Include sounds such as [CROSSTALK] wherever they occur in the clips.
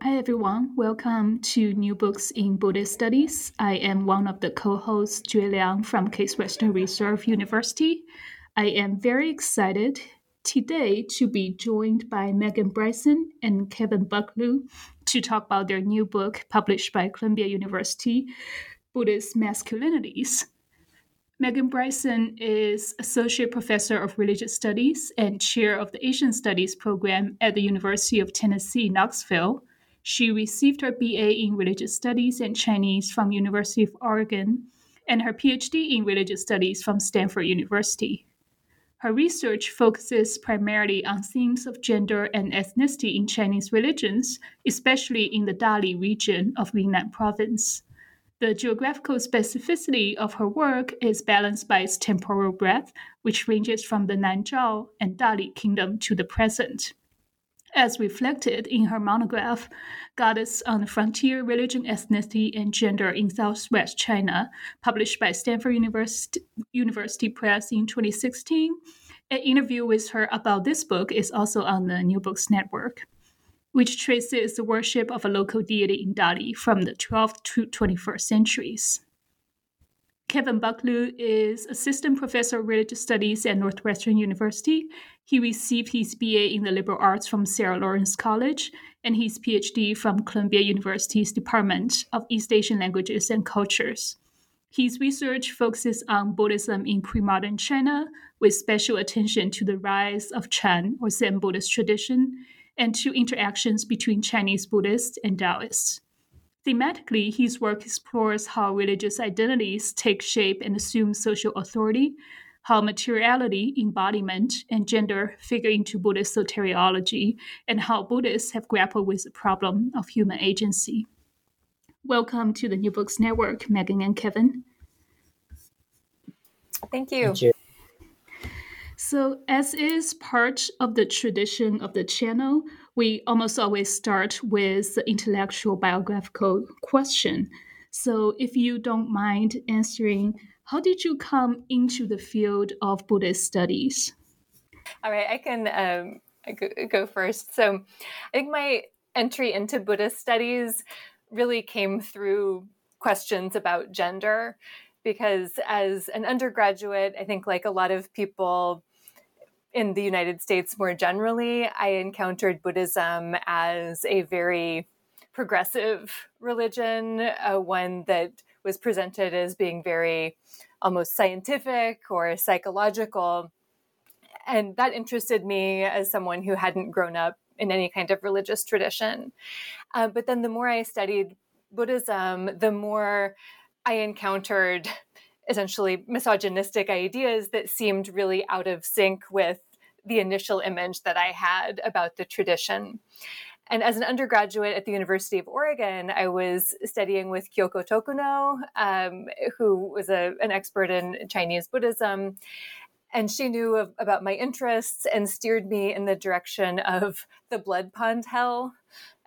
Hi everyone, welcome to New Books in Buddhist Studies. I am one of the co-hosts, Jue Liang from Case Western Reserve University. I am very excited today to be joined by Megan Bryson and Kevin Buckelew to talk about their new book published by Columbia University, Buddhist Masculinities. Megan Bryson is Associate Professor of Religious Studies and Chair of the Asian Studies program at the University of Tennessee, Knoxville. She received her BA in Religious Studies and Chinese from University of Oregon and her PhD in Religious Studies from Stanford University. Her research focuses primarily on themes of gender and ethnicity in Chinese religions, especially in the Dali region of Yunnan province. The geographical specificity of her work is balanced by its temporal breadth, which ranges from the Nanzhao and Dali kingdom to the present. As reflected in her monograph, Goddess on the Frontier Religion, Ethnicity, and Gender in Southwest China, published by Stanford University, University Press in 2016, an interview with her about this book is also on the New Books Network which traces the worship of a local deity in Dali from the 12th to 21st centuries. Kevin Buckelew is Assistant Professor of Religious Studies at Northwestern University. He received his BA in the Liberal Arts from Sarah Lawrence College and his PhD from Columbia University's Department of East Asian Languages and Cultures. His research focuses on Buddhism in pre modern China, with special attention to the rise of Chan or Zen Buddhist tradition and to interactions between Chinese Buddhists and Taoists. Thematically, his work explores how religious identities take shape and assume social authority, how materiality, embodiment, and gender figure into Buddhist soteriology, and how Buddhists have grappled with the problem of human agency. Welcome to the New Books Network, Megan and Kevin. Thank you. Thank you. So, as is part of the tradition of the channel, we almost always start with the intellectual biographical question. So, if you don't mind answering, how did you come into the field of Buddhist studies? All right, I can um, go first. So, I think my entry into Buddhist studies really came through questions about gender because as an undergraduate, I think like a lot of people in the United States more generally, I encountered Buddhism as a very progressive religion, uh, one that was presented as being very almost scientific or psychological. And that interested me as someone who hadn't grown up in any kind of religious tradition. Uh, but then the more I studied Buddhism, the more I encountered essentially misogynistic ideas that seemed really out of sync with the initial image that I had about the tradition. And as an undergraduate at the University of Oregon, I was studying with Kyoko Tokuno, um, who was a, an expert in Chinese Buddhism. and she knew of, about my interests and steered me in the direction of the blood pond hell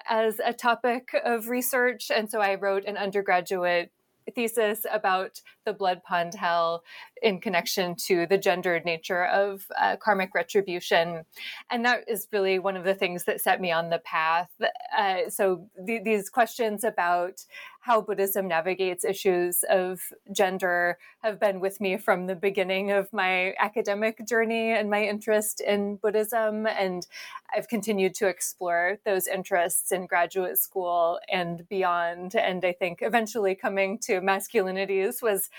as a topic of research. And so I wrote an undergraduate thesis about the blood pond hell in connection to the gendered nature of uh, karmic retribution. And that is really one of the things that set me on the path. Uh, so th- these questions about how Buddhism navigates issues of gender have been with me from the beginning of my academic journey and my interest in Buddhism. And I've continued to explore those interests in graduate school and beyond. And I think eventually coming to masculinities was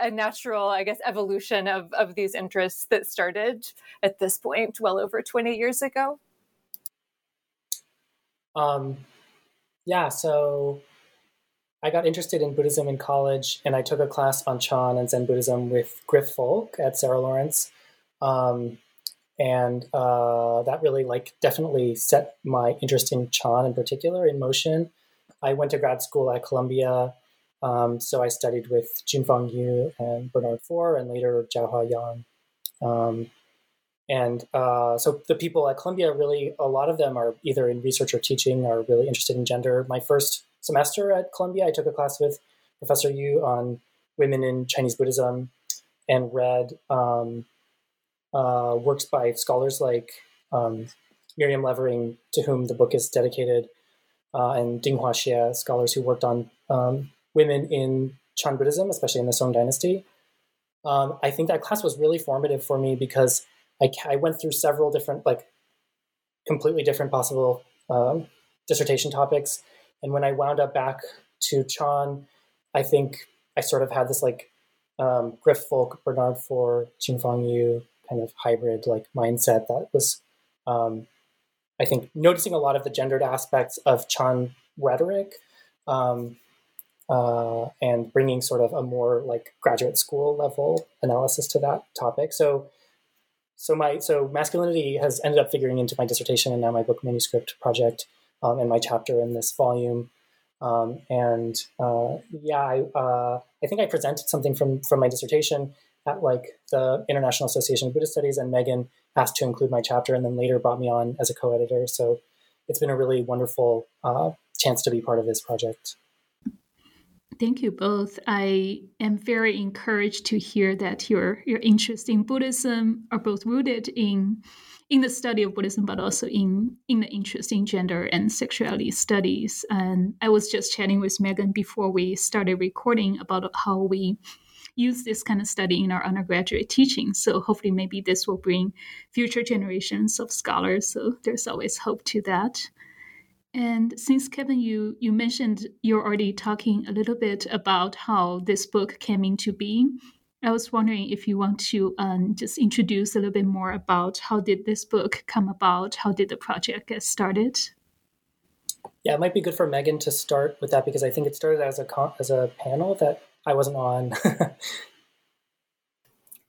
a, natural, I guess, evolution of, of these interests that started at this point well over 20 years ago. Um, yeah, so I got interested in Buddhism in college, and I took a class on Chan and Zen Buddhism with Griff Foulk at Sarah Lawrence, um, and uh, that really like definitely set my interest in Chan in particular in motion. I went to grad school at Columbia, um, so I studied with Chün-fang Yü and Bernard Faure, and later Jiahua Yang. Um, and uh, so the people at Columbia really, a lot of them are either in research or teaching, are really interested in gender. My first semester at Columbia, I took a class with Professor Yu on women in Chinese Buddhism and read um, uh, works by scholars like um, Miriam Levering, to whom the book is dedicated, uh, and Ding-hua Hsieh, scholars who worked on um, women in Chan Buddhism, especially in the Song Dynasty. Um, I think that class was really formative for me because I, I went through several different, like, completely different possible um, dissertation topics and when I wound up back to Chan, I think I sort of had this like um, Griff Foulk, Bernard Faure, Chün-fang Yü kind of hybrid like mindset that was, um, I think, noticing a lot of the gendered aspects of Chan rhetoric um, uh, and bringing sort of a more like graduate school level analysis to that topic. So, so my so masculinity has ended up figuring into my dissertation and now my book manuscript project um, in my chapter in this volume. Um, and uh, yeah, I, uh, I think I presented something from from my dissertation at like the International Association of Buddhist Studies, and Megan asked to include my chapter, and then later brought me on as a co-editor. So it's been a really wonderful uh, chance to be part of this project. Thank you both. I am very encouraged to hear that your your interest in Buddhism are both rooted in in the study of Buddhism, but also in in the interest in gender and sexuality studies. And I was just chatting with Megan before we started recording about how we use this kind of study in our undergraduate teaching. So hopefully, maybe this will bring future generations of scholars. So there's always hope to that. And since Kevin, you you mentioned you're already talking a little bit about how this book came into being. I was wondering if you want to um, just introduce a little bit more about how did this book come about? How did the project get started? Yeah, it might be good for Megan to start with that because I think it started as a as a panel that I wasn't on. [LAUGHS]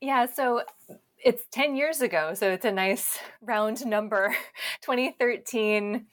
yeah, so it's 10 years ago, so it's a nice round number. [LAUGHS] 2013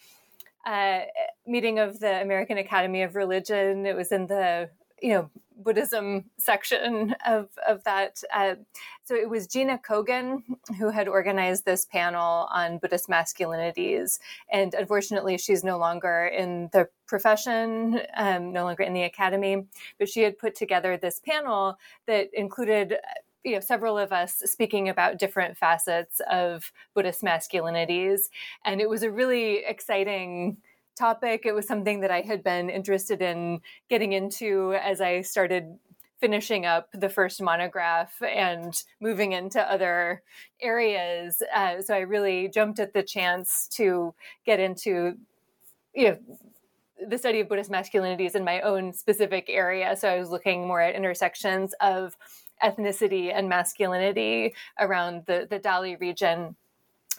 uh, meeting of the American Academy of Religion. It was in the you know Buddhism section of of that. Uh, so it was Gina Cogan who had organized this panel on Buddhist masculinities, and unfortunately, she's no longer in the profession, um, no longer in the academy. But she had put together this panel that included. You know, several of us speaking about different facets of Buddhist masculinities, and it was a really exciting topic. It was something that I had been interested in getting into as I started finishing up the first monograph and moving into other areas. Uh, so I really jumped at the chance to get into, you know, the study of Buddhist masculinities in my own specific area. So I was looking more at intersections of ethnicity and masculinity around the, the Dali region.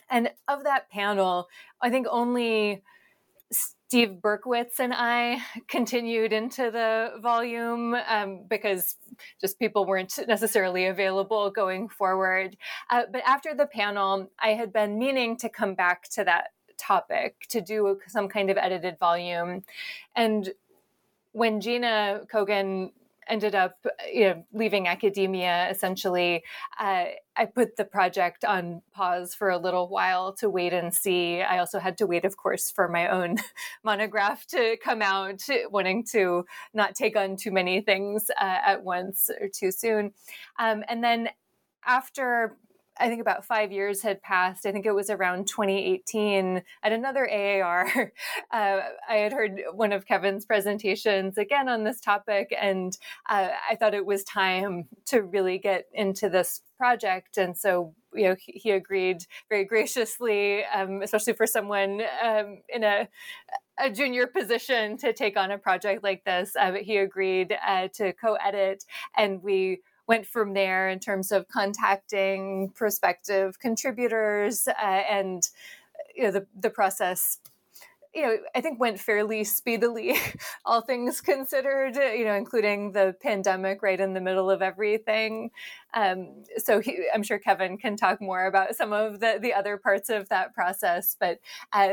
And of that panel, I think only Steve Berkwitz and I [LAUGHS] continued into the volume um, because just people weren't necessarily available going forward. Uh, but after the panel, I had been meaning to come back to that topic to do some kind of edited volume. And when Gina Cogan ended up you know, leaving academia essentially, uh, I put the project on pause for a little while to wait and see. I also had to wait, of course, for my own [LAUGHS] monograph to come out, wanting to not take on too many things uh, at once or too soon. Um, and then after I think about five years had passed. I think it was around 2018 at another AAR. [LAUGHS] Uh, I had heard one of Kevin's presentations again on this topic, and uh, I thought it was time to really get into this project. And so, you know, he, agreed very graciously, um, especially for someone um, in a a junior position to take on a project like this. Uh, he agreed uh, to co-edit, and we went from there in terms of contacting prospective contributors uh, and you know the the process you know, I think went fairly speedily, [LAUGHS] all things considered, you know, including the pandemic right in the middle of everything. Um, so he, I'm sure Kevin can talk more about some of the, the other parts of that process. But uh,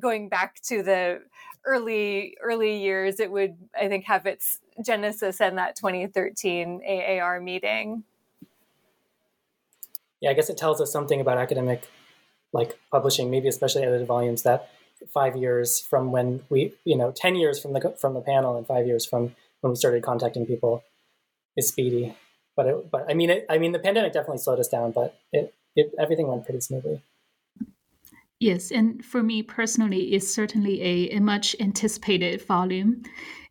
going back to the early early years, it would I think have its genesis in that 2013 AAR meeting. Yeah, I guess it tells us something about academic like publishing, maybe especially edited volumes that five years from when we, you know, 10 years from the, from the panel and five years from when we started contacting people is speedy. But it, but I mean, it, I mean, the pandemic definitely slowed us down, but it, it, everything went pretty smoothly. Yes, and for me personally, it's certainly a, a much anticipated volume,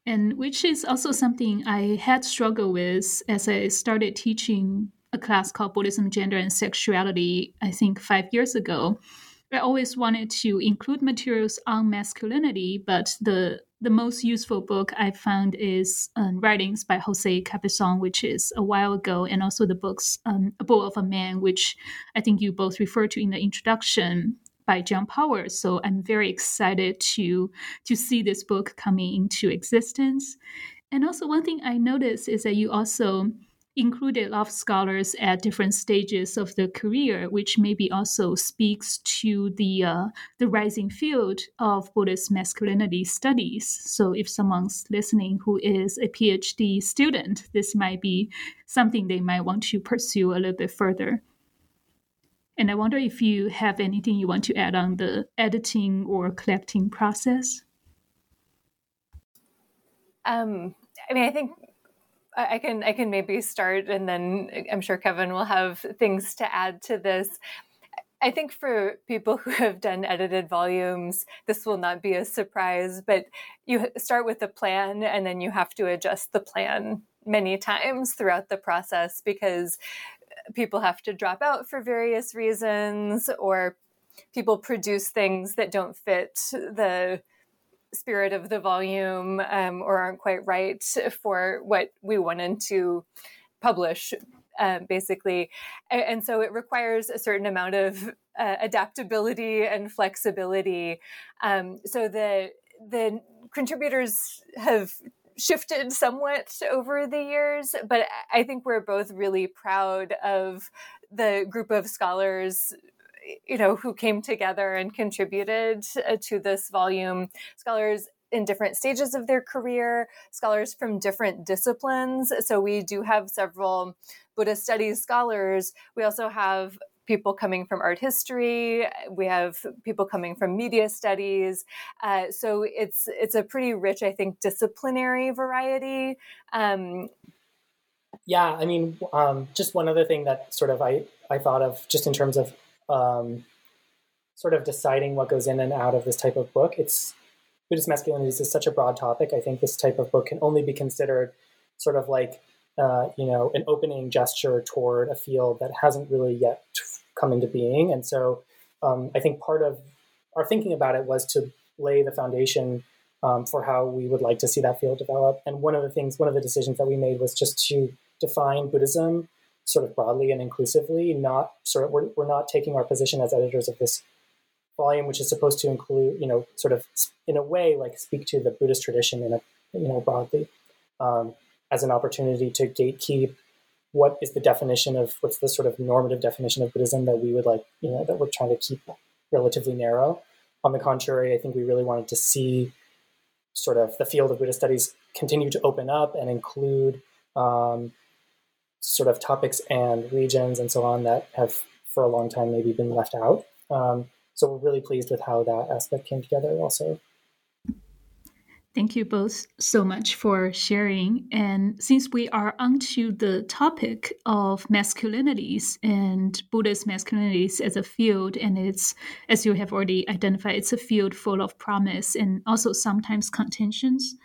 and which is also something I had struggled with as I started teaching a class called Buddhism, Gender, and Sexuality, I think five years ago. I always wanted to include materials on masculinity, but the the most useful book I found is um, writings by José Cabezón, which is a while ago, and also the books um, A Bull of a Man, which I think you both referred to in the introduction by John Powers. So I'm very excited to to see this book coming into existence. And also one thing I noticed is that you also included a lot of scholars at different stages of the career, which maybe also speaks to the uh, the rising field of Buddhist masculinity studies. So, if someone's listening who is a PhD student, this might be something they might want to pursue a little bit further. And I wonder if you have anything you want to add on the editing or collecting process. Um, I mean, I think I can I can maybe start, and then I'm sure Kevin will have things to add to this. I think for people who [LAUGHS] have done edited volumes, this will not be a surprise, but you start with a plan and then you have to adjust the plan many times throughout the process because uh, people have to drop out for various reasons or people produce things that don't fit the spirit of the volume um, or aren't quite right for what we wanted to publish uh, basically. And, and, so it requires a certain amount of uh, adaptability and flexibility. Um, so the the contributors have shifted somewhat over the years but i think we're both really proud of the group of scholars you know, who came together and contributed uh, to this volume. Scholars in different stages of their career, scholars from different disciplines. So we do have several Buddhist studies scholars. We also have people coming from art history. We have people coming from media studies. Uh, so it's it's a pretty rich, I think, disciplinary variety. Um, yeah, I mean, um, just one other thing that sort of I I thought of just in terms of um, sort of deciding what goes in and out of this type of book. It's Buddhist masculinity is such a broad topic. I think this type of book can only be considered sort of like uh, you know an opening gesture toward a field that hasn't really yet come into being. And so um, I think part of our thinking about it was to lay the foundation um, for how we would like to see that field develop. And one of the things, one of the decisions that we made was just to define Buddhism sort of broadly and inclusively, not sort of, we're, we're not taking our position as editors of this volume, which is supposed to include, you know, sort of in a way like speak to the Buddhist tradition in a, you know, broadly um, as an opportunity to gatekeep what is the definition of what's the sort of normative definition of Buddhism that we would like, you know, that we're trying to keep relatively narrow. On the contrary, I think we really wanted to see sort of the field of Buddhist studies continue to open up and include um, sort of topics and regions and so on that have for a long time maybe been left out. Um, so we're really pleased with how that aspect came together also. Thank you both so much for sharing. And since we are onto the topic of masculinities and Buddhist masculinities as a field, and it's, as you have already identified, it's a field full of promise and also sometimes contentions.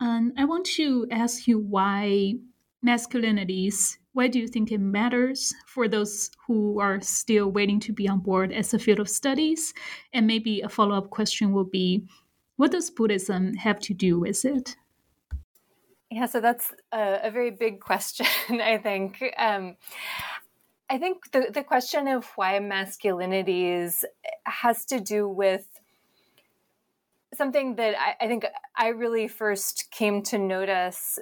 And I want to ask you why masculinities, why do you think it matters for those who are still waiting to be on board as a field of studies? And maybe a follow up question will be what does Buddhism have to do with it? Yeah, so that's a, a very big question, [LAUGHS] I think. Um, I think the, the question of why masculinities has to do with something that I, I, think I really first came to notice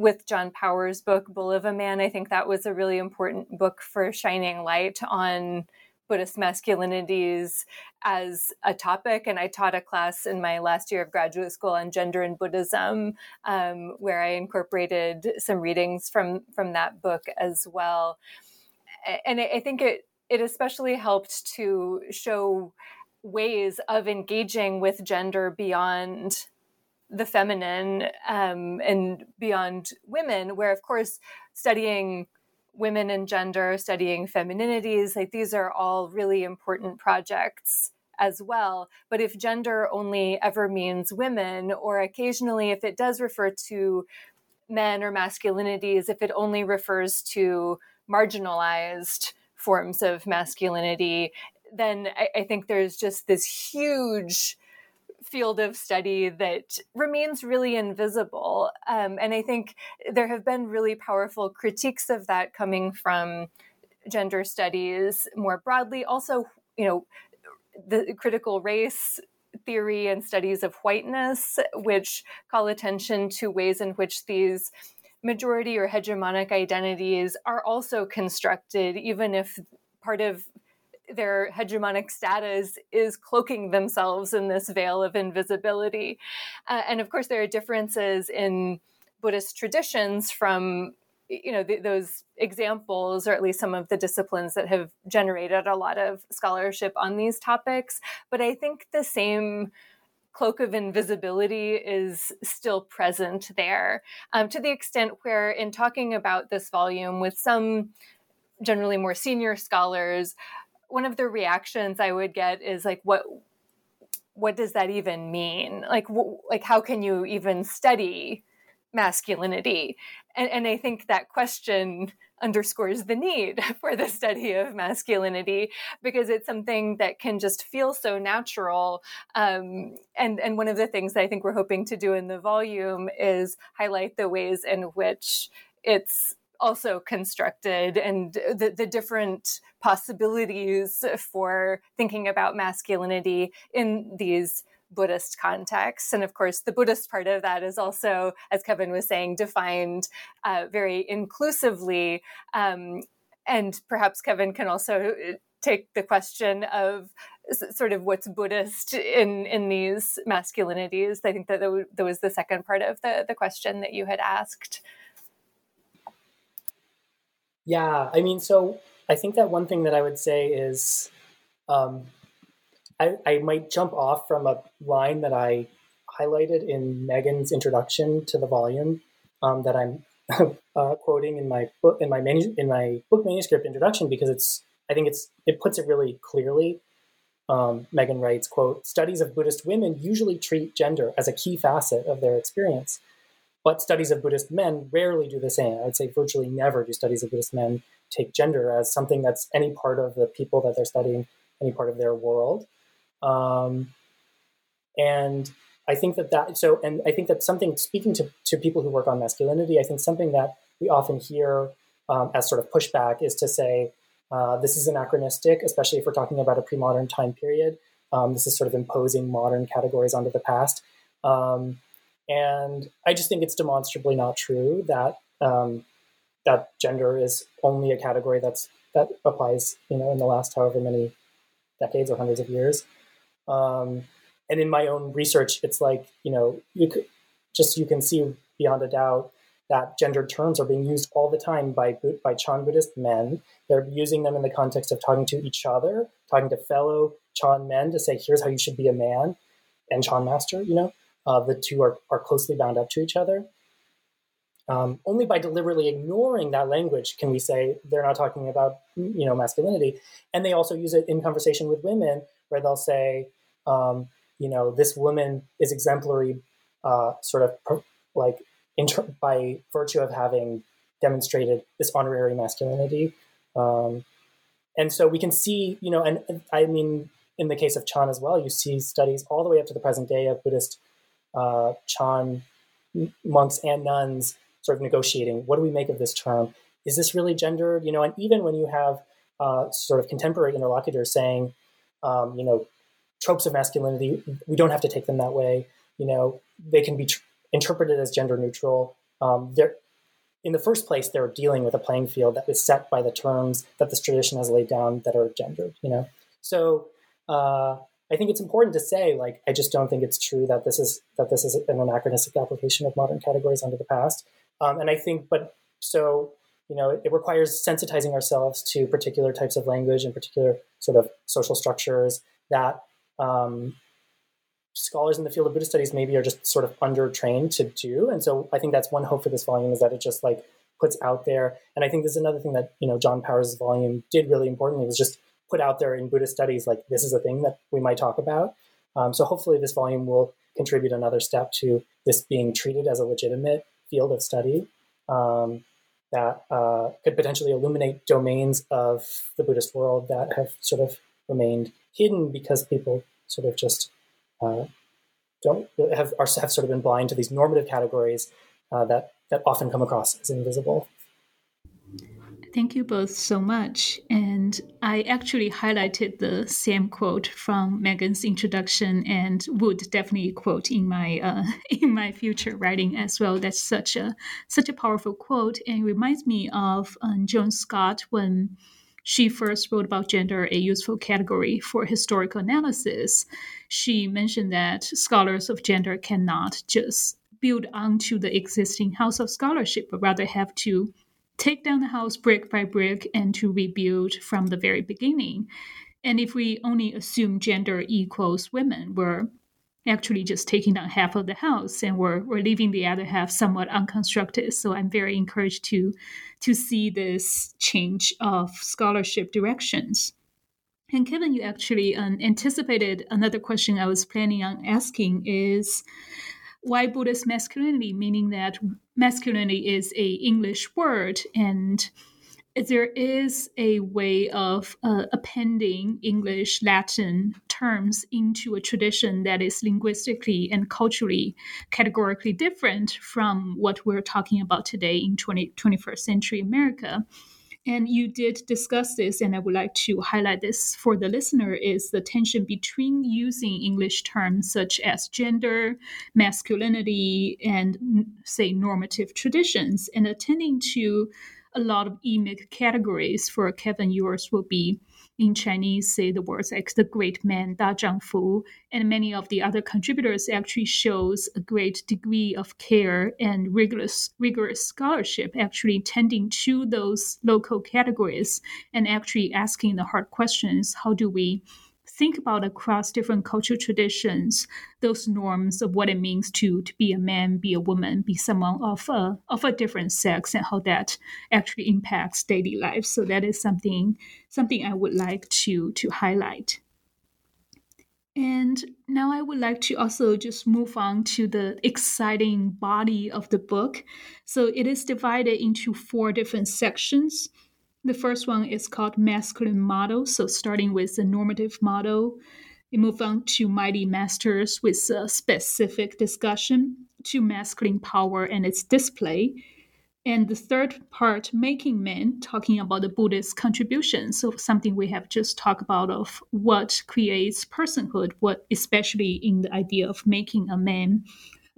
with John Powers' book, Bull of a Man. I think that was a really important book for shining light on Buddhist masculinities as a topic. And I taught a class in my last year of graduate school on gender and Buddhism, um, where I incorporated some readings from from that book as well. And I think it it especially helped to show ways of engaging with gender beyond the feminine um, and beyond women, where of course studying women and gender, studying femininities. Like these are all really important projects as well. But if gender only ever means women, or occasionally if it does refer to men or masculinities, if it only refers to marginalized forms of masculinity, then I, I think there's just this huge field of study that remains really invisible. Um, and I think there have been really powerful critiques of that coming from gender studies more broadly. Also, you know, the critical race theory and studies of whiteness, which call attention to ways in which these majority or hegemonic identities are also constructed, even if part of their hegemonic status is cloaking themselves in this veil of invisibility. Uh, and of course, there are differences in Buddhist traditions from you know th- those examples or at least some of the disciplines that have generated a lot of scholarship on these topics but i think the same cloak of invisibility is still present there um, to the extent where in talking about this volume with some generally more senior scholars one of the reactions I would get is like, what what does that even mean? Like, like how can you even study masculinity? And, and I think that question underscores the need [LAUGHS] for the study of masculinity because it's something that can just feel so natural. Um, and and one of the things that I think we're hoping to do in the volume is highlight the ways in which it's also constructed and the, the different possibilities for thinking about masculinity in these Buddhist contexts. And of course, the Buddhist part of that is also, as Kevin was saying, defined uh, very inclusively. Um, and perhaps Kevin can also uh, take the question of sort of what's Buddhist in in these masculinities. I think that that was the second part of the the question that you had asked. Yeah, I mean, so I think that one thing that I would say is um, I, I might jump off from a line that I highlighted in Megan's introduction to the volume um, that I'm [LAUGHS] uh, quoting in my book in my manu- in my book manuscript introduction because it's I think it's it puts it really clearly. Um, Megan writes, "quote Studies of Buddhist women usually treat gender as a key facet of their experience, but studies of Buddhist men rarely do the same. I'd say virtually never do studies of Buddhist men take gender as something that's any part of the people that they're studying, any part of their world. Um, and I think that that, so, and I think that something, speaking to, to people who work on masculinity, I think something that we often hear um, as sort of pushback is to say, uh, this is anachronistic, especially if we're talking about a pre modern time period. Um, this is sort of imposing modern categories onto the past. Um, and I just think it's demonstrably not true that um, that gender is only a category that's that applies, you know, in the last however many decades or hundreds of years. Um, and in my own research, it's like you know, you could just you can see beyond a doubt that gendered terms are being used all the time by by Chan Buddhist men. They're using them in the context of talking to each other, talking to fellow Chan men to say, "Here's how you should be a man," and Chan master. You know, uh, the two are are closely bound up to each other. Um, only by deliberately ignoring that language can we say they're not talking about you know masculinity. And they also use it in conversation with women, where they'll say, um, you know, this woman is exemplary, uh, sort of per, like inter- by virtue of having demonstrated this honorary masculinity. Um, and so we can see, you know, and, and, I mean, in the case of Chan as well, you see studies all the way up to the present day of Buddhist uh, Chan monks and nuns sort of negotiating what do we make of this term? Is this really gendered? You know, and even when you have uh, sort of contemporary interlocutors saying, um, you know, tropes of masculinity, we don't have to take them that way. You know, they can be tr- interpreted as gender neutral. Um, they're in the first place, they're dealing with a playing field that is set by the terms that this tradition has laid down that are gendered. You know, so uh, I think it's important to say, like, I just don't think it's true that this is that this is an anachronistic application of modern categories under the past. Um, and I think, but so, you know, it, it, requires sensitizing ourselves to particular types of language and particular sort of social structures that um, scholars in the field of Buddhist studies maybe are just sort of under-trained to do. And so I think that's one hope for this volume is that it just like puts out there. And I think this is another thing that, you know, John Powers' volume did really importantly was just put out there in Buddhist studies, like this is a thing that we might talk about. Um, so hopefully this volume will contribute another step to this being treated as a legitimate field of study um, that uh, could potentially illuminate domains of the Buddhist world that have sort of remained hidden because people sort of just uh, don't have are, have sort of been blind to these normative categories uh, that that often come across as invisible. Thank you both so much. And I actually highlighted the same quote from Megan's introduction and would definitely quote in my uh, [LAUGHS] in my future writing as well. That's such a such a powerful quote and reminds me of um, Joan Scott when she first wrote about gender a useful category for historical analysis. She mentioned that scholars of gender cannot just build onto the existing house of scholarship, but rather have to take down the house brick by brick and to rebuild from the very beginning. And if we only assume gender equals women, we're actually just taking down half of the house and we're, we're leaving the other half somewhat unconstructed. So I'm very encouraged to to see this change of scholarship directions. And Kevin, you actually um, anticipated another question I was planning on asking is why Buddhist masculinity, meaning that masculinity is a English word and there is a way of uh, appending English, Latin terms into a tradition that is linguistically and culturally categorically different from what we're talking about today in 20, 21st century America. And you did discuss this, and I would like to highlight this for the listener is the tension between using English terms such as gender, masculinity, and say normative traditions, and attending to a lot of emic categories. For Kevin, yours will be in Chinese say the words like the great man, Da Zhang Fu, and many of the other contributors actually shows a great degree of care and rigorous rigorous scholarship, actually tending to those local categories and actually asking the hard questions. How do we think about across different cultural traditions those norms of what it means to to be a man, be a woman, be someone of a of a different sex, and how that actually impacts daily life. So that is something something I would like to to highlight. And now I would like to also just move on to the exciting body of the book. So it is divided into four different sections. The first one is called masculine model. So starting with the normative model, we move on to mighty masters with a specific discussion to masculine power and its display. And the third part, making men, talking about the Buddhist contribution. So something we have just talked about of what creates personhood, what especially in the idea of making a man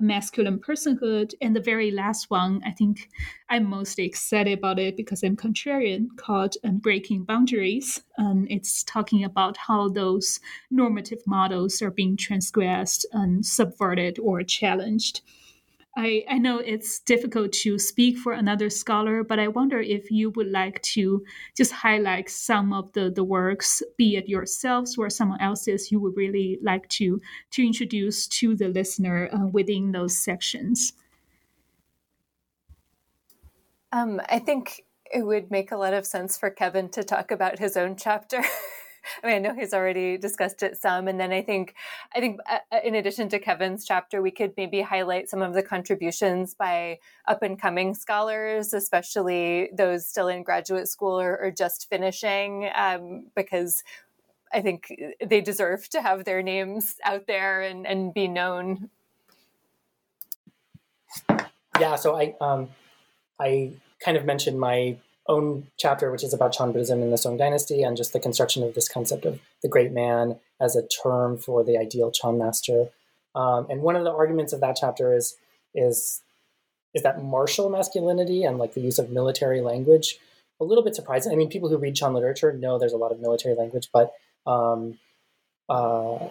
masculine personhood. And the very last one, I think I'm most excited about it because I'm contrarian, called um, Breaking Boundaries. Um, it's talking about how those normative models are being transgressed and subverted or challenged. I, I know it's difficult to speak for another scholar, but I wonder if you would like to just highlight some of the, the works, be it yourselves or someone else's, you would really like to to introduce to the listener uh, within those sections. Um, I think it would make a lot of sense for Kevin to talk about his own chapter. [LAUGHS] I mean, I know he's already discussed it some, and then I think, I think, uh, uh, in addition to Kevin's chapter, we could maybe highlight some of the contributions by up and coming scholars, especially those still in graduate school or, or just finishing, um, because I think they deserve to have their names out there and, and be known. Yeah, so I um, I kind of mentioned my own chapter, which is about Chan Buddhism in the Song Dynasty and just the construction of this concept of the great man as a term for the ideal Chan master. Um, and one of the arguments of that chapter is is is that martial masculinity and like the use of military language a little bit surprising. I mean, people who read Chan literature know there's a lot of military language, but um, uh,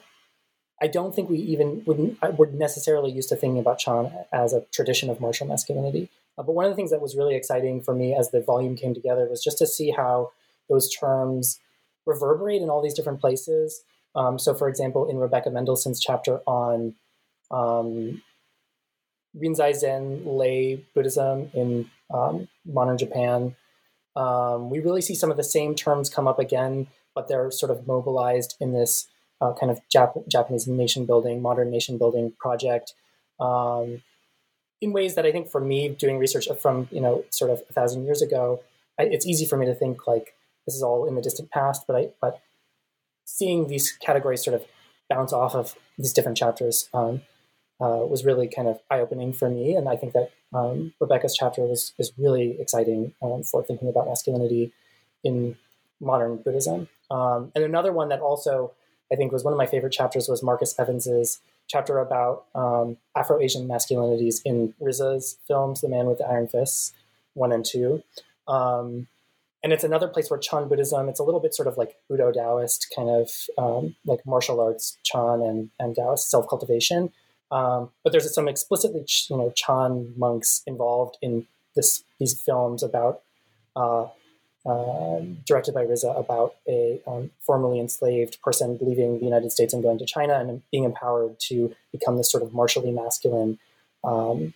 I don't think we even would we're necessarily used to thinking about Chan as a tradition of martial masculinity. Uh, but one of the things that was really exciting for me as the volume came together was just to see how those terms reverberate in all these different places. Um, so, for example, in Rebecca Mendelssohn's chapter on um, Rinzai Zen lay Buddhism in um, modern Japan, um, we really see some of the same terms come up again, but they're sort of mobilized in this uh, kind of Jap- Japanese nation building, modern nation building project. Um, in ways that I think for me, doing research from you know sort of a thousand years ago, I, it's easy for me to think like this is all in the distant past. But I but seeing these categories sort of bounce off of these different chapters um, uh, was really kind of eye opening for me, and I think that um, Rebecca's chapter was is really exciting um, for thinking about masculinity in modern Buddhism. Um, and another one that also I think was one of my favorite chapters was Marcus Evans's chapter about um, Afro Asian masculinities in RZA's films, The Man with the Iron Fists, one and two. Um, and it's another place where Chan Buddhism, it's a little bit sort of like Buddha Taoist kind of um, like martial arts, Chan and, and Taoist self cultivation. Um, but there's some explicitly, you know, Chan monks involved in this these films about uh, um, directed by RZA about a um, formerly enslaved person leaving the United States and going to China and being empowered to become this sort of martially masculine um,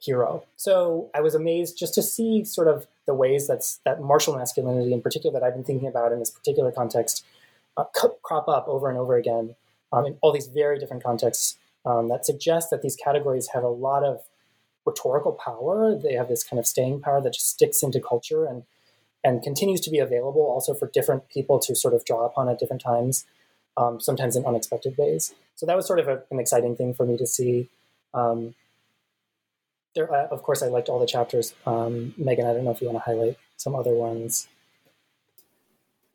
hero. So I was amazed just to see sort of the ways that's that martial masculinity in particular that I've been thinking about in this particular context uh, crop up over and over again um, in all these very different contexts um, that suggest that these categories have a lot of rhetorical power. They have this kind of staying power that just sticks into culture and and continues to be available also for different people to sort of draw upon at different times, um, sometimes in unexpected ways. So that was sort of a, an exciting thing for me to see. Um, there, uh, of course, I liked all the chapters. Um, Megan, I don't know if you want to highlight some other ones.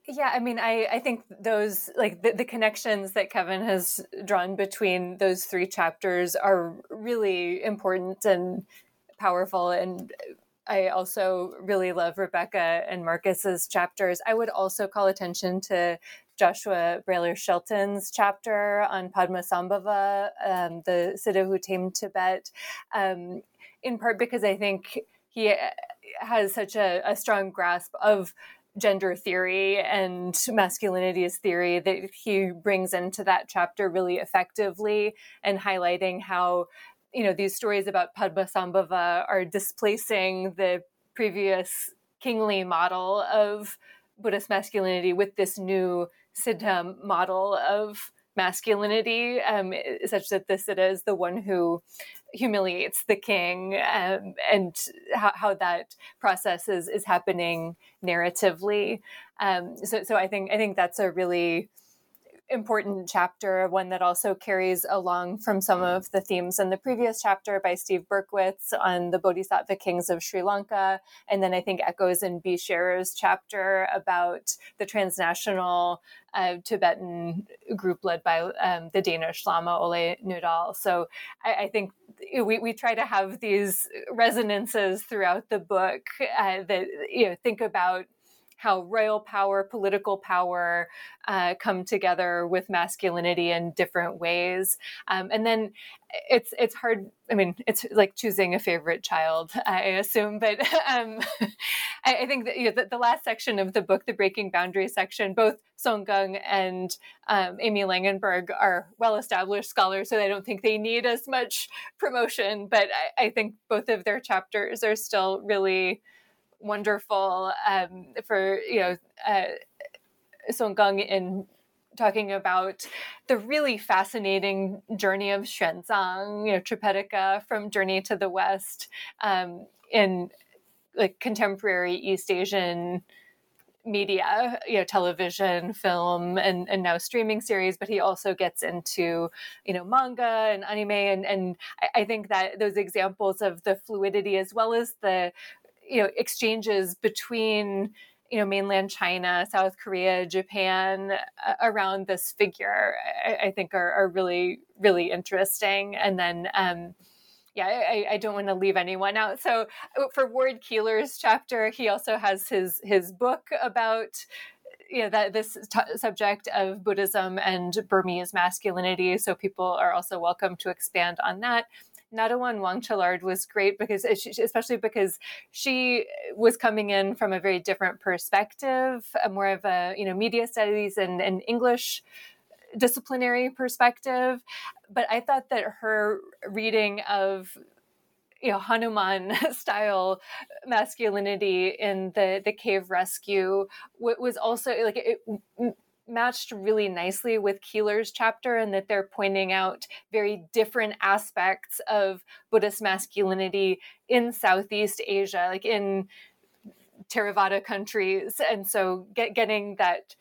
Yeah, I mean, I, I think those, like the, the connections that Kevin has drawn between those three chapters are really important and powerful and I also really love Rebecca and Marcus's chapters. I would also call attention to Joshua Brailer Shelton's chapter on Padmasambhava, um, the Siddha who tamed Tibet, um, in part because I think he uh, has such a, a strong grasp of gender theory and masculinities theory that he brings into that chapter really effectively and highlighting how you know these stories about Padmasambhava are displacing the previous kingly model of Buddhist masculinity with this new Siddha model of masculinity, um, such that the Siddha is the one who humiliates the king, um, and how, how, that process is, is happening narratively. Um, so, so I think I think that's a really important chapter, one that also carries along from some of the themes in the previous chapter by Steve Berkwitz on the Bodhisattva kings of Sri Lanka. And then I think echoes in B. Scherer's chapter about the transnational uh, Tibetan group led by um, the Danish Lama Ole Nydahl. So I, I, think we, we try to have these resonances throughout the book uh, that you know think about how royal power, political power uh, come together with masculinity in different ways. Um, and then it's it's hard. I mean, it's like choosing a favorite child, I assume. But [LAUGHS] um, I, I, think that you know, the, the, last section of the book, the breaking boundaries section, both Song Gung and um, Amy Langenberg are well-established scholars, so I don't think they need as much promotion. But I, I think both of their chapters are still really wonderful um, for you know uh, Song Geng in talking about the really fascinating journey of Xuanzang, you know, Tripitaka from Journey to the West um, in like contemporary East Asian media, you know, television, film, and, and now streaming series, but he also gets into, you know, manga and anime. And, and I, I think that those examples of the fluidity as well as the you know exchanges between you know mainland China, South Korea, Japan uh, around this figure, I, I think are, are, really really interesting. And then. Um, yeah, I, I, don't want to leave anyone out. So uh, for Ward Keeler's chapter, he also has his his book about you know that this t- subject of Buddhism and Burmese masculinity. So people are also welcome to expand on that. Natawan Wongchalard was great because, especially because she was coming in from a very different perspective, more of a you know media studies and, and English disciplinary perspective. But I thought that her reading of you know Hanuman [LAUGHS] style masculinity in the the cave rescue was also like it matched really nicely with Keeler's chapter and that they're pointing out very different aspects of Buddhist masculinity in Southeast Asia, like in Theravada countries. And so get, getting that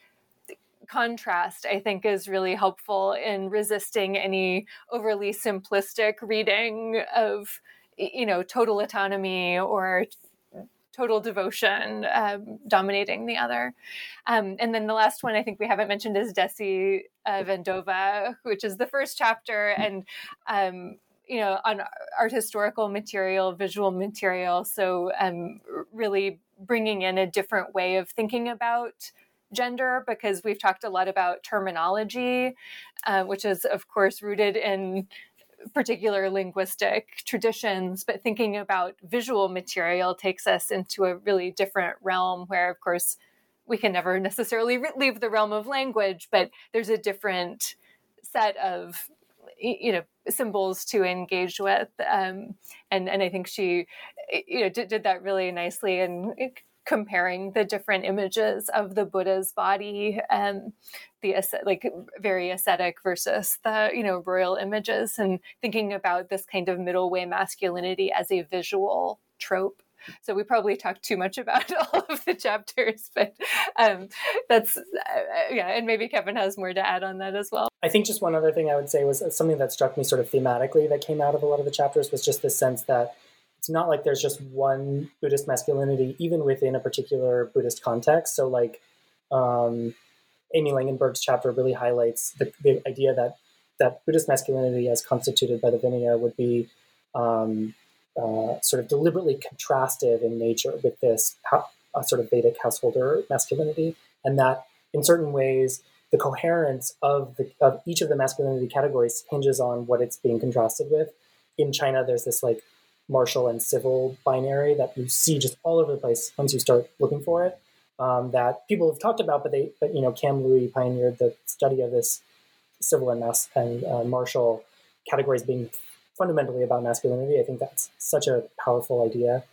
contrast, I think, is really helpful in resisting any overly simplistic reading of you know total autonomy or total devotion um, dominating the other. Um, and then the last one I think we haven't mentioned is Desi uh, Vendova, which is the first chapter. And um, you know, on art historical material, visual material. So, um, really bringing in a different way of thinking about gender because we've talked a lot about terminology, uh, which is, of course, rooted in particular linguistic traditions, but thinking about visual material takes us into a really different realm where, of course, we can never necessarily leave the realm of language, but there's a different set of you know symbols to engage with um, and and I think she you know did, did that really nicely and comparing the different images of the Buddha's body and the like very ascetic versus the you know royal images and thinking about this kind of middle way masculinity as a visual trope. So we probably talked too much about [LAUGHS] all of the chapters but um, that's uh, yeah and maybe kevin has more to add on that as well. I think just one other thing i would say was something that struck me sort of thematically that came out of a lot of the chapters was just the sense that it's not like there's just one Buddhist masculinity, even within a particular Buddhist context. So, like um, Amy Langenberg's chapter really highlights the, the, idea that that Buddhist masculinity, as constituted by the Vinaya, would be um, uh, sort of deliberately contrastive in nature with this uh, sort of Vedic householder masculinity, and that in certain ways the coherence of the of each of the masculinity categories hinges on what it's being contrasted with. In China, there's this like martial and civil binary that you see just all over the place once you start looking for it. Um, that people have talked about, but they, but you know, Kam Louie pioneered the study of this civil and mass and uh, martial categories being fundamentally about masculinity. I think that's such a powerful idea.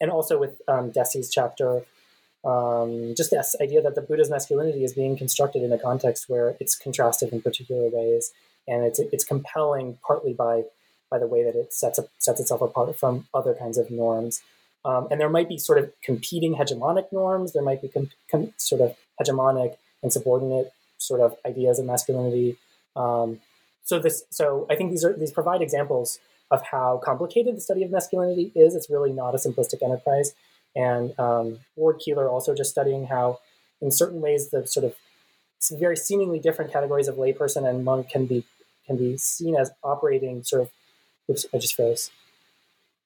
And also with um, Desi's chapter, um, just this idea that the Buddha's masculinity is being constructed in a context where it's contrasted in particular ways, and it's it's compelling partly by by the way that it sets up, sets itself apart from other kinds of norms. Um, and there might be sort of competing hegemonic norms. There might be com- com- sort of hegemonic and subordinate sort of ideas of masculinity. Um, so this, so I think these are these provide examples of how complicated the study of masculinity is. It's really not a simplistic enterprise. And um, Ward Keeler also just studying how, in certain ways, the sort of very seemingly different categories of layperson and monk can be can be seen as operating sort of Oops, I just froze.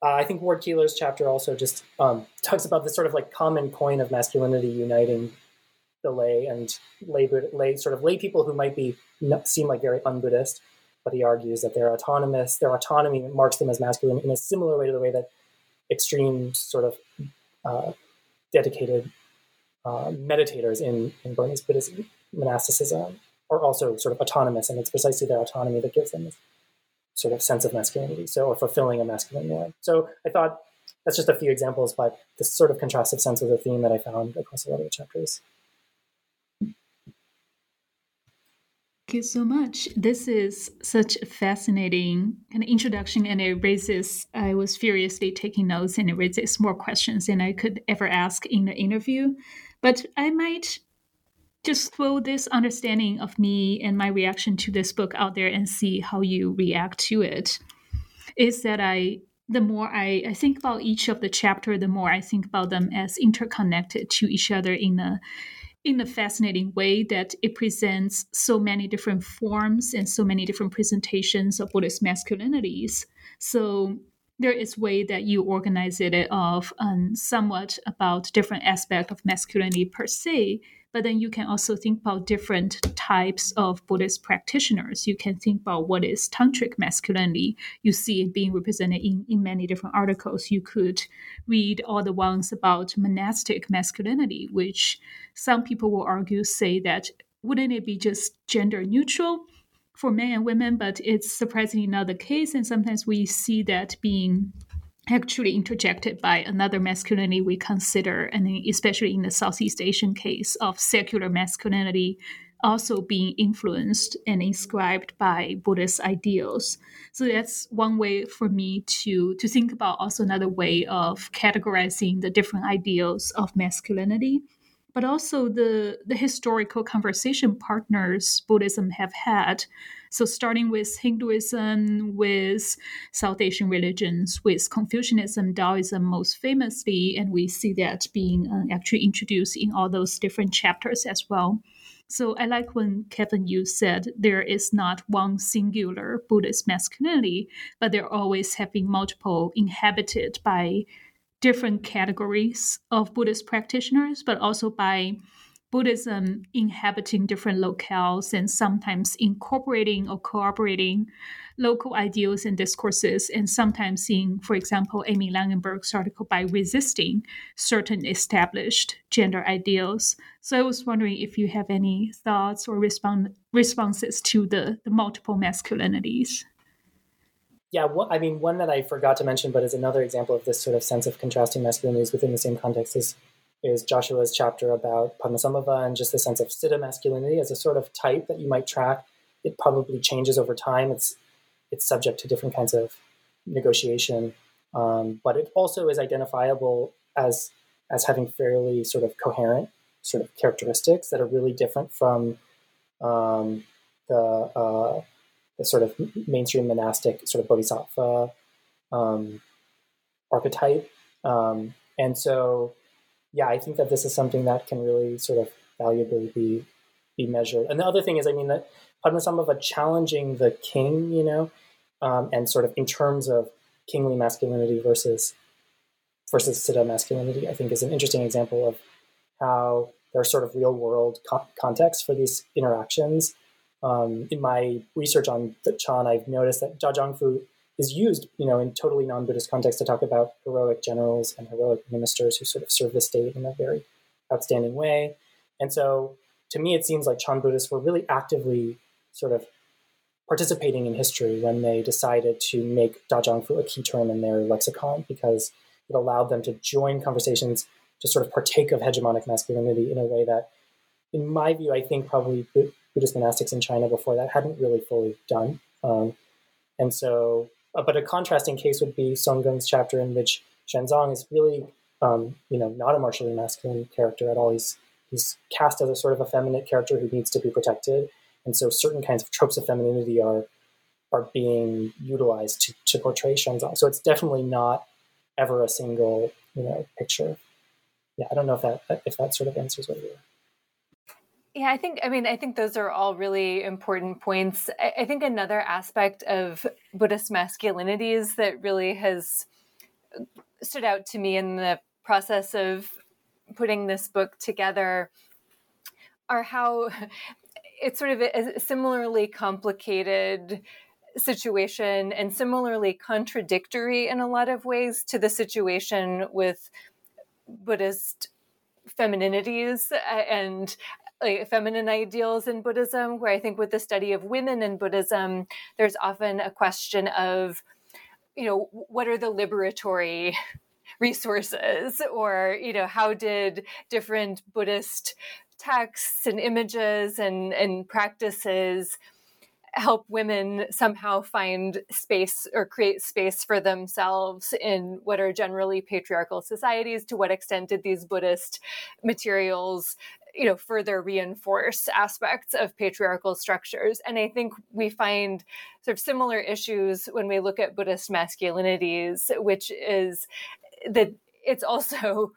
uh, I think Ward Keeler's chapter also just um, talks about this sort of like common coin of masculinity uniting the lay and lay, lay sort of lay people who might be seem like very un-Buddhist, but he argues that they're autonomous. Their autonomy marks them as masculine in a similar way to the way that extreme sort of uh, dedicated uh, meditators in, in Burmese Buddhism, monasticism, are also sort of autonomous, and it's precisely their autonomy that gives them this sort of sense of masculinity, so or fulfilling a masculine norm. So I thought that's just a few examples, but this sort of contrastive sense of the theme that I found across a lot of the chapters. Thank you so much. This is such a fascinating kind of introduction, and it raises. I was furiously taking notes, and it raises more questions than I could ever ask in the interview. But I might just throw this understanding of me and my reaction to this book out there and see how you react to it. Is that I the more I, I think about each of the chapter, the more I think about them as interconnected to each other in a in a fascinating way that it presents so many different forms and so many different presentations of Buddhist masculinities. So there is way that you organize it of um, somewhat about different aspect of masculinity per se but then you can also think about different types of Buddhist practitioners. You can think about what is tantric masculinity. You see it being represented in, in many different articles. You could read all the ones about monastic masculinity, which some people will argue say that wouldn't it be just gender neutral? for men and women, but it's surprisingly not the case. And sometimes we see that being actually interjected by another masculinity we consider, and especially in the Southeast Asian case of secular masculinity also being influenced and inscribed by Buddhist ideals. So that's one way for me to to think about also another way of categorizing the different ideals of masculinity but also the, the historical conversation partners Buddhism have had. So, starting with Hinduism, with South Asian religions, with Confucianism, Taoism, most famously, and we see that being uh, actually introduced in all those different chapters as well. So I like when Kevin you said there is not one singular Buddhist masculinity, but they're always having multiple inhabited by different categories of Buddhist practitioners, but also by Buddhism inhabiting different locales and sometimes incorporating or cooperating local ideals and discourses, and sometimes seeing, for example, Amy Langenberg's article, by resisting certain established gender ideals. So I was wondering if you have any thoughts or respond, responses to the, the multiple masculinities yeah, I mean, one that I forgot to mention, but is another example of this sort of sense of contrasting masculinities within the same context is is Joshua's chapter about Padmasambhava and just the sense of Siddha masculinity as a sort of type that you might track. It probably changes over time. It's it's subject to different kinds of negotiation, um, but it also is identifiable as as having fairly sort of coherent sort of characteristics that are really different from um, the uh, the sort of mainstream monastic sort of bodhisattva um, archetype. Um, and so, yeah, I think that this is something that can really sort of valuably be be measured. And the other thing is, I mean, that Padmasambhava challenging the king, you know, um, and sort of in terms of kingly masculinity versus versus Siddha masculinity, I think is an interesting example of how there are sort of real world co- contexts for these interactions um, in my research on the Chan, I've noticed that Da Zhangfu is used, you know, in totally non-Buddhist context to talk about heroic generals and heroic ministers who sort of serve the state in a very outstanding way. And so, to me, it seems like Chan Buddhists were really actively sort of participating in history when they decided to make Da Zhangfu a key term in their lexicon because it allowed them to join conversations to sort of partake of hegemonic masculinity in a way that, in my view, I think probably Buddhist monastics in China before that hadn't really fully done. Um, and so, uh, but a contrasting case would be Song Geng's chapter in which Xuanzang is really, um, you know, not a martially masculine character at all. He's he's cast as a sort of effeminate character who needs to be protected, and so certain kinds of tropes of femininity are are being utilized to, to portray Xuanzang. So it's definitely not ever a single, you know, picture. Yeah, I don't know if that if that sort of answers what you're yeah, I think, I mean, I think those are all really important points. I, I think another aspect of Buddhist masculinities that really has uh, stood out to me in the process of putting this book together are how [LAUGHS] it's sort of a similarly complicated situation and similarly contradictory in a lot of ways to the situation with Buddhist femininities uh, and like feminine ideals in Buddhism, where I think with the study of women in Buddhism, there's often a question of, you know, what are the liberatory [LAUGHS] resources? Or you know how did different buddhist texts and images and and practices help women somehow find space or create space for themselves in what are generally patriarchal societies? To what extent did these buddhist materials you know further reinforce aspects of patriarchal structures. And i think we find sort of similar issues when we look at buddhist masculinities which is that it's also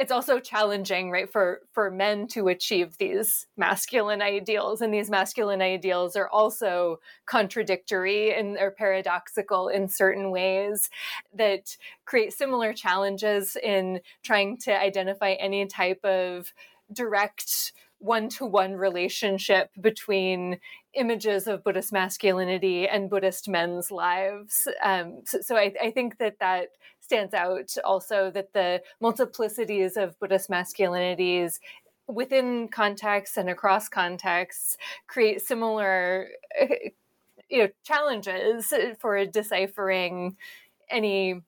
it's also challenging right for for men to achieve these masculine ideals. And these masculine ideals are also contradictory and are paradoxical in certain ways that create similar challenges in trying to identify any type of direct one-to-one relationship between images of buddhist masculinity and buddhist men's lives. Um, so, so I, I think that that stands out also that the multiplicities of Buddhist masculinities within contexts and across contexts create similar you know challenges for deciphering any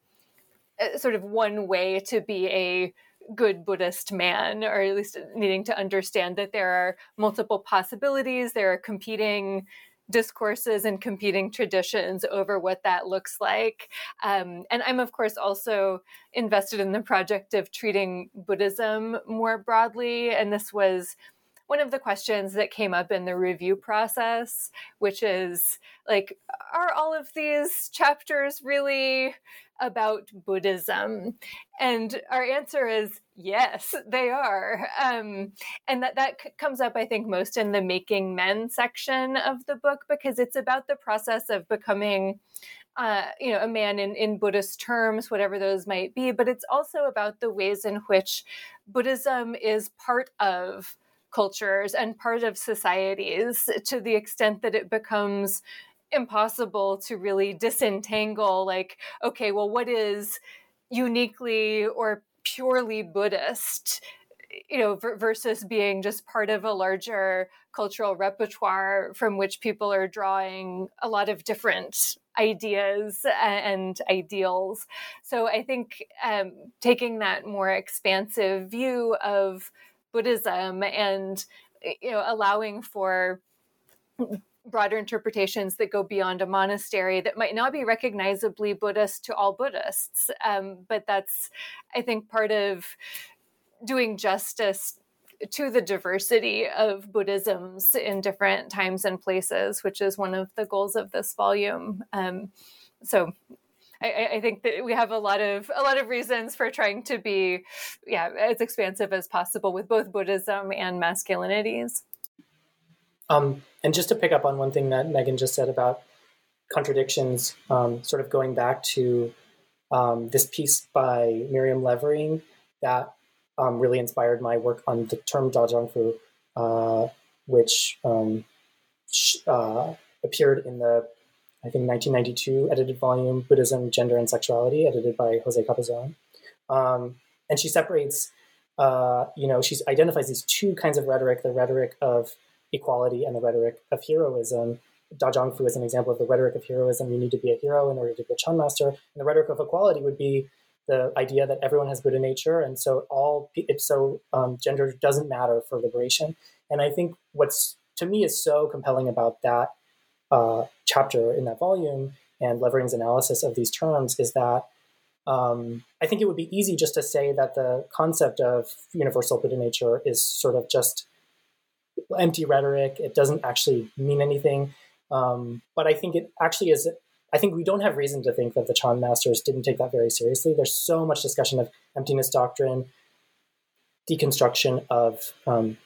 uh, sort of one way to be a good Buddhist man, or at least needing to understand that there are multiple possibilities, there are competing discourses and competing traditions over what that looks like. Um, and I'm, of course, also invested in the project of treating Buddhism more broadly. And this was one of the questions that came up in the review process, which is like, are all of these chapters really about Buddhism? And our answer is yes, they are. Um, and that, that c- comes up, I think, most in the Making Men section of the book because it's about the process of becoming. Uh, you know, a man in, in Buddhist terms, whatever those might be, but it's also about the ways in which Buddhism is part of cultures and part of societies to the extent that it becomes impossible to really disentangle like okay well what is uniquely or purely buddhist you know versus being just part of a larger cultural repertoire from which people are drawing a lot of different ideas and ideals. So i think um, taking that more expansive view of buddhism and you know allowing for broader interpretations that go beyond a monastery that might not be recognizably Buddhist to all Buddhists. Um, but that's, I think, part of doing justice to the diversity of Buddhisms in different times and places, which is one of the goals of this volume. Um, so I, I, think that we have a lot of a lot of reasons for trying to be, yeah, as expansive as possible with both Buddhism and masculinities. Um, and just to pick up on one thing that Megan just said about contradictions, um, sort of going back to um, this piece by Miriam Levering that um, really inspired my work on the term Da Zhangfu, uh, which um, sh- uh, appeared in the I think 1992 edited volume Buddhism, Gender and Sexuality, edited by José Cabezón. Um, and she separates, uh, you know, she identifies these two kinds of rhetoric: the rhetoric of equality and the rhetoric of heroism. Da Zhangfu is an example of the rhetoric of heroism. You need to be a hero in order to be a Chan master. And the rhetoric of equality would be the idea that everyone has Buddha nature, and so all so um, gender doesn't matter for liberation. And I think what's to me is so compelling about that uh, chapter in that volume and Levering's analysis of these terms is that um, I think it would be easy just to say that the concept of universal Buddha nature is sort of just empty rhetoric. It doesn't actually mean anything. Um, but I think it actually is. I think we don't have reason to think that the Chan masters didn't take that very seriously. There's so much discussion of emptiness doctrine, deconstruction of um,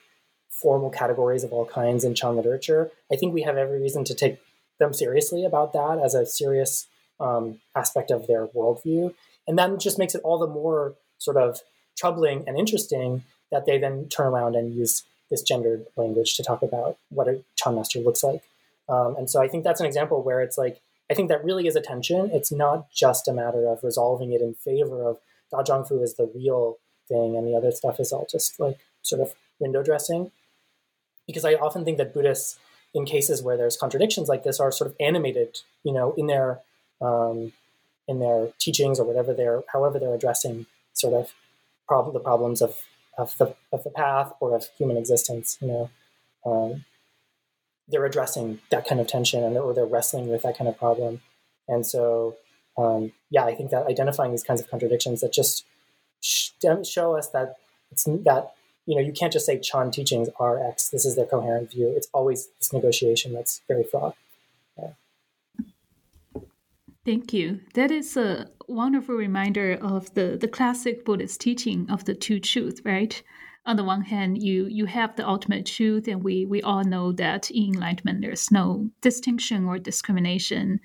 formal categories of all kinds in Chan literature. I think we have every reason to take them seriously about that as a serious um, aspect of their worldview. and that just makes it all the more sort of troubling and interesting that they then turn around and use this gendered language to talk about what a Chan master looks like. Um, and so I think that's an example where it's like, I think that really is a tension. It's not just a matter of resolving it in favor of Da Zhangfu is the real thing and the other stuff is all just like sort of window dressing. Because I often think that Buddhists, in cases where there's contradictions like this, are sort of animated, you know, in their um, in their teachings or whatever they're, however they're addressing sort of the problems of of the of the path or of human existence. You know, um, they're addressing that kind of tension, and or they're wrestling with that kind of problem. And so, um, yeah, I think that identifying these kinds of contradictions that just show us that it's that you know you can't just say Chan teachings are X. This is their coherent view. It's always this negotiation that's very fraught. Thank you. That is a wonderful reminder of the, the classic Buddhist teaching of the two truths, right? On the one hand, you you have the ultimate truth, and we we all know that in enlightenment there's no distinction or discrimination,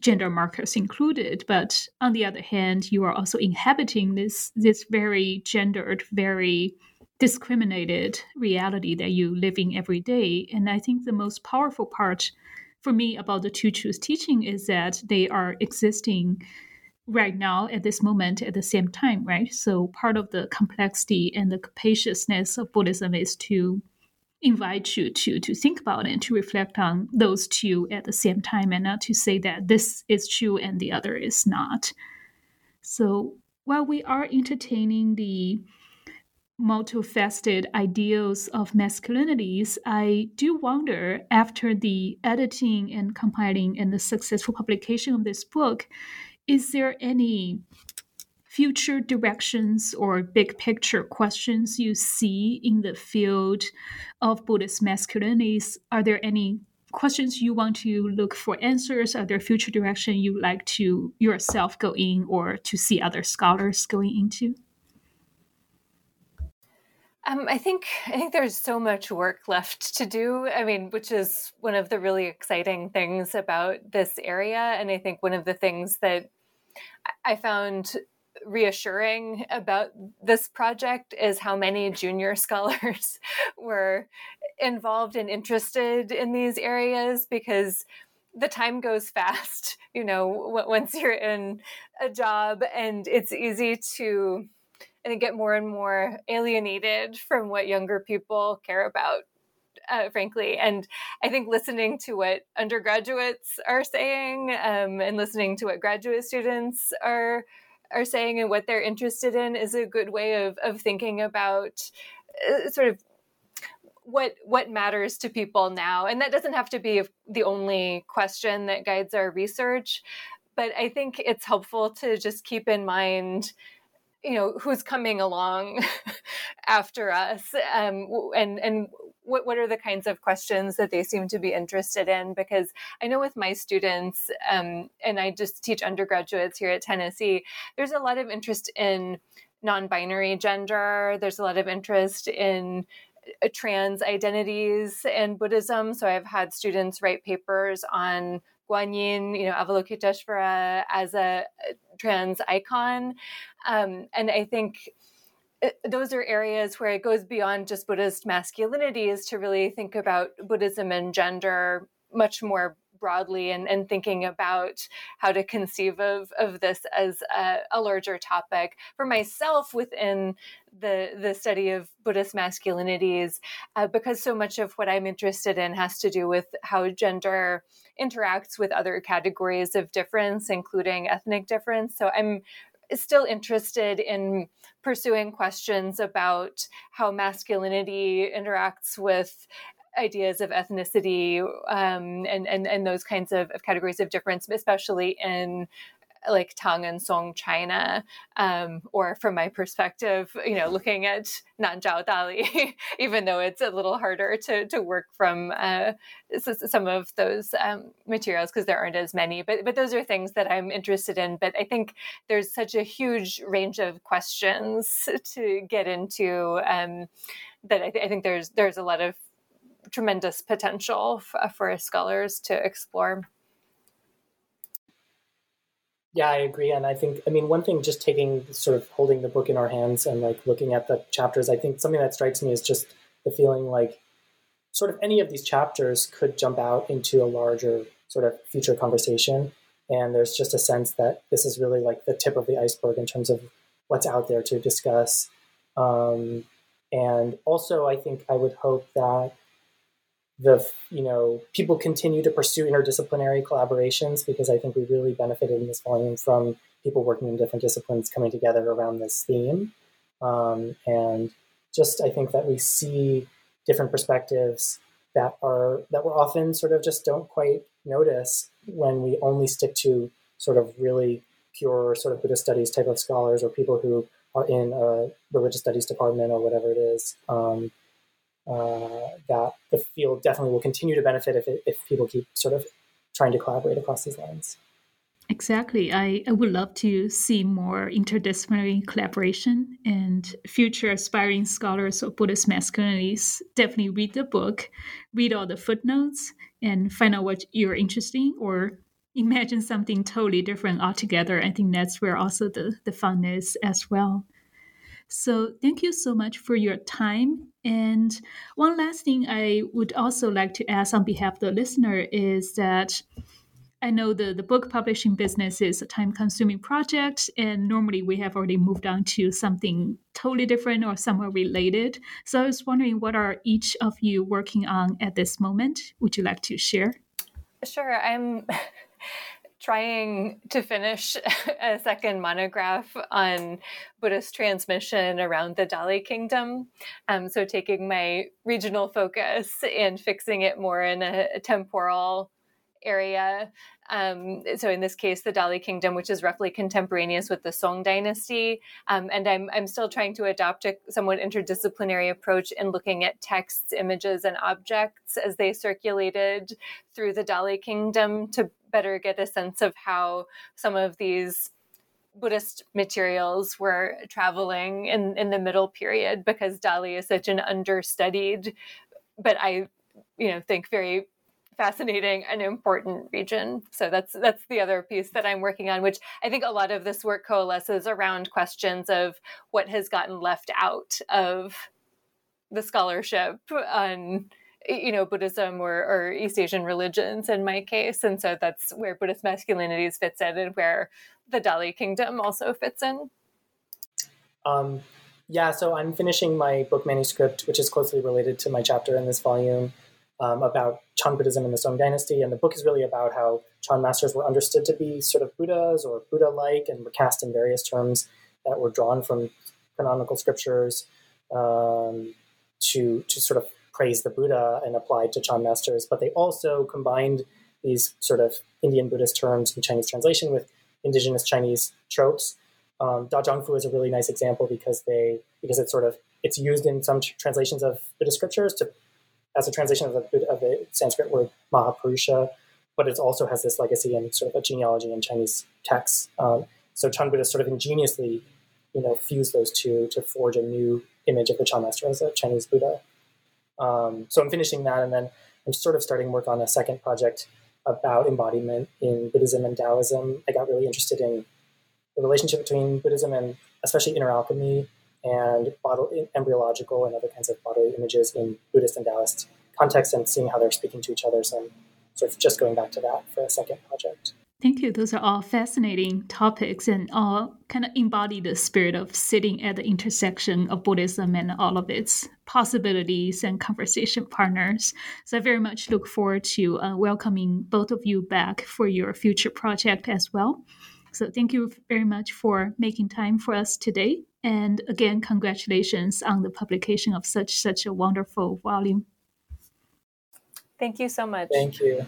gender markers included. But on the other hand, you are also inhabiting this this very gendered, very discriminated reality that you live in every day. And I think the most powerful part for me about the two truths teaching is that they are existing right now at this moment at the same time, right? So part of the complexity and the capaciousness of Buddhism is to invite you to to think about and to reflect on those two at the same time and not to say that this is true and the other is not. So while we are entertaining the multifaceted ideals of masculinities, I do wonder after the editing and compiling and the successful publication of this book, is there any future directions or big picture questions you see in the field of Buddhist masculinities? Are there any questions you want to look for answers? Are there future direction you like to yourself go in or to see other scholars going into? Um, I think [LAUGHS] I think there's so much work left to do. I mean, which is one of the really exciting things about this area, and I think one of the things that I found reassuring about this project is how many junior [LAUGHS] scholars were involved and interested in these areas because the time goes [LAUGHS] fast you know once you're in a job and it's easy to and get more and more alienated from what younger people care about uh, frankly. And I think listening to what undergraduates are saying um, and listening to what graduate students are are saying and what they're interested in is a good way of of thinking about uh, sort of what what matters to people now. And that doesn't have to be the only question that guides our research, but I think it's helpful to just keep in mind you know who's coming along [LAUGHS] after us um, and and what, what are the kinds of questions that they seem to be interested in? Because i know with my students um, and i just teach undergraduates here at tennessee there's a lot of interest in non-binary gender. There's a lot of interest in uh, trans identities in buddhism. So i've had students write papers on Guanyin, you know, Avalokiteshvara as a trans icon. Um, and I think uh, those are areas where it goes beyond just Buddhist masculinity is to really think about Buddhism and gender much more broadly and, and thinking about how to conceive of, of this as a, a larger topic. For myself, within the, the study of Buddhist masculinities, uh, because so much of what I'm interested in has to do with how gender interacts with other categories of difference, including ethnic difference. So I'm still interested in pursuing questions about how masculinity interacts with ideas of ethnicity um, and, and, and those kinds of, of, categories of difference, especially in like Tang and Song China, um, or from my perspective, you know, looking at Nanzhao Dali, [LAUGHS] even though it's a little harder to, to work from uh, some of those um, materials because there aren't as many. But but those are things that I'm interested in. But I think there's such a huge range of questions [LAUGHS] to get into um, that I, th- I think there's there's a lot of tremendous potential f- for scholars to explore. Yeah, I agree. And I think, I mean, one thing, just taking sort of holding the book in our hands and like looking at the chapters, I think something that strikes me is just the feeling like sort of any of these chapters could jump out into a larger sort of future conversation. And there's just a sense that this is really like the tip of the iceberg in terms of what's out there to discuss. Um, and also, I think I would hope that the you know people continue to pursue interdisciplinary collaborations because I think we really benefited in this volume from people working in different disciplines coming together around this theme, um, and just I think that we see different perspectives that are that we're often sort of just don't quite notice when we only stick to sort of really pure sort of Buddhist studies type of scholars or people who are in a religious studies department or whatever it is. Um, uh, that the field definitely will continue to benefit if, it, if people keep sort of trying to collaborate across these lines. Exactly. I, I would love to see more interdisciplinary collaboration and future aspiring scholars of Buddhist masculinities definitely read the book, read all the footnotes, and find out what you're interested in or imagine something totally different altogether. I think that's where also the, the fun is as well. So thank you so much for your time. And one last thing I would also like to ask on behalf of the listener is that I know the, the book publishing business is a time consuming project, and normally we have already moved on to something totally different or somewhat related. So I was wondering what are each of you working on at this moment? Would you like to share? Sure. I'm [LAUGHS] trying to finish [LAUGHS] a second monograph on Buddhist transmission around the Dali Kingdom. Um, so, taking my regional focus and fixing it more in a, a temporal area. Um, so in this case, the Dali Kingdom, which is roughly contemporaneous with the Song Dynasty, um, and I'm I'm still trying to adopt a somewhat interdisciplinary approach in looking at texts, images, and objects as they circulated through the Dali Kingdom to better get a sense of how some of these Buddhist materials were traveling in, in the middle period because Dali is such an understudied, but I, you know, think very fascinating and important region. So that's that's the other piece that I'm working on, which I think a lot of this work coalesces around questions of what has gotten left out of the scholarship on you know Buddhism or, or East Asian religions in my case, and so that's where Buddhist masculinities fits in, and where the Dali Kingdom also fits in. Um, yeah, so I'm finishing my book manuscript, which is closely related to my chapter in this volume um, about Chan Buddhism in the Song Dynasty. And the book is really about how Chan masters were understood to be sort of Buddhas or Buddha like and were cast in various terms that were drawn from canonical scriptures um, to, to sort of praise the Buddha and applied to Chan masters. But they also combined these sort of Indian Buddhist terms in Chinese translation with indigenous Chinese tropes. Um, Da Zhang Fu is a really nice example because they because it's sort of it's used in some tr- translations of Buddhist scriptures to as a translation of the, of the Sanskrit word Mahapurusha, but it also has this legacy and sort of a genealogy in Chinese texts. Um, so Chan Buddha sort of ingeniously, you know, fused those two to forge a new image of the Chan Master as a Chinese Buddha. Um, so I'm finishing that, and then I'm sort of starting work on a second project about embodiment in Buddhism and Taoism. I got really interested in the relationship between Buddhism and especially inner alchemy and bodily, embryological and other kinds of bodily images in Buddhist and Taoist context and seeing how they're speaking to each other. So I'm sort of just going back to that for a second project. Thank you. Those are all fascinating topics and all kind of embody the spirit of sitting at the intersection of Buddhism and all of its possibilities and conversation partners. So I very much look forward to uh, welcoming both of you back for your future project as well. So thank you very much for making time for us today. And again, congratulations on the publication of such such a wonderful volume. Thank you so much. Thank you.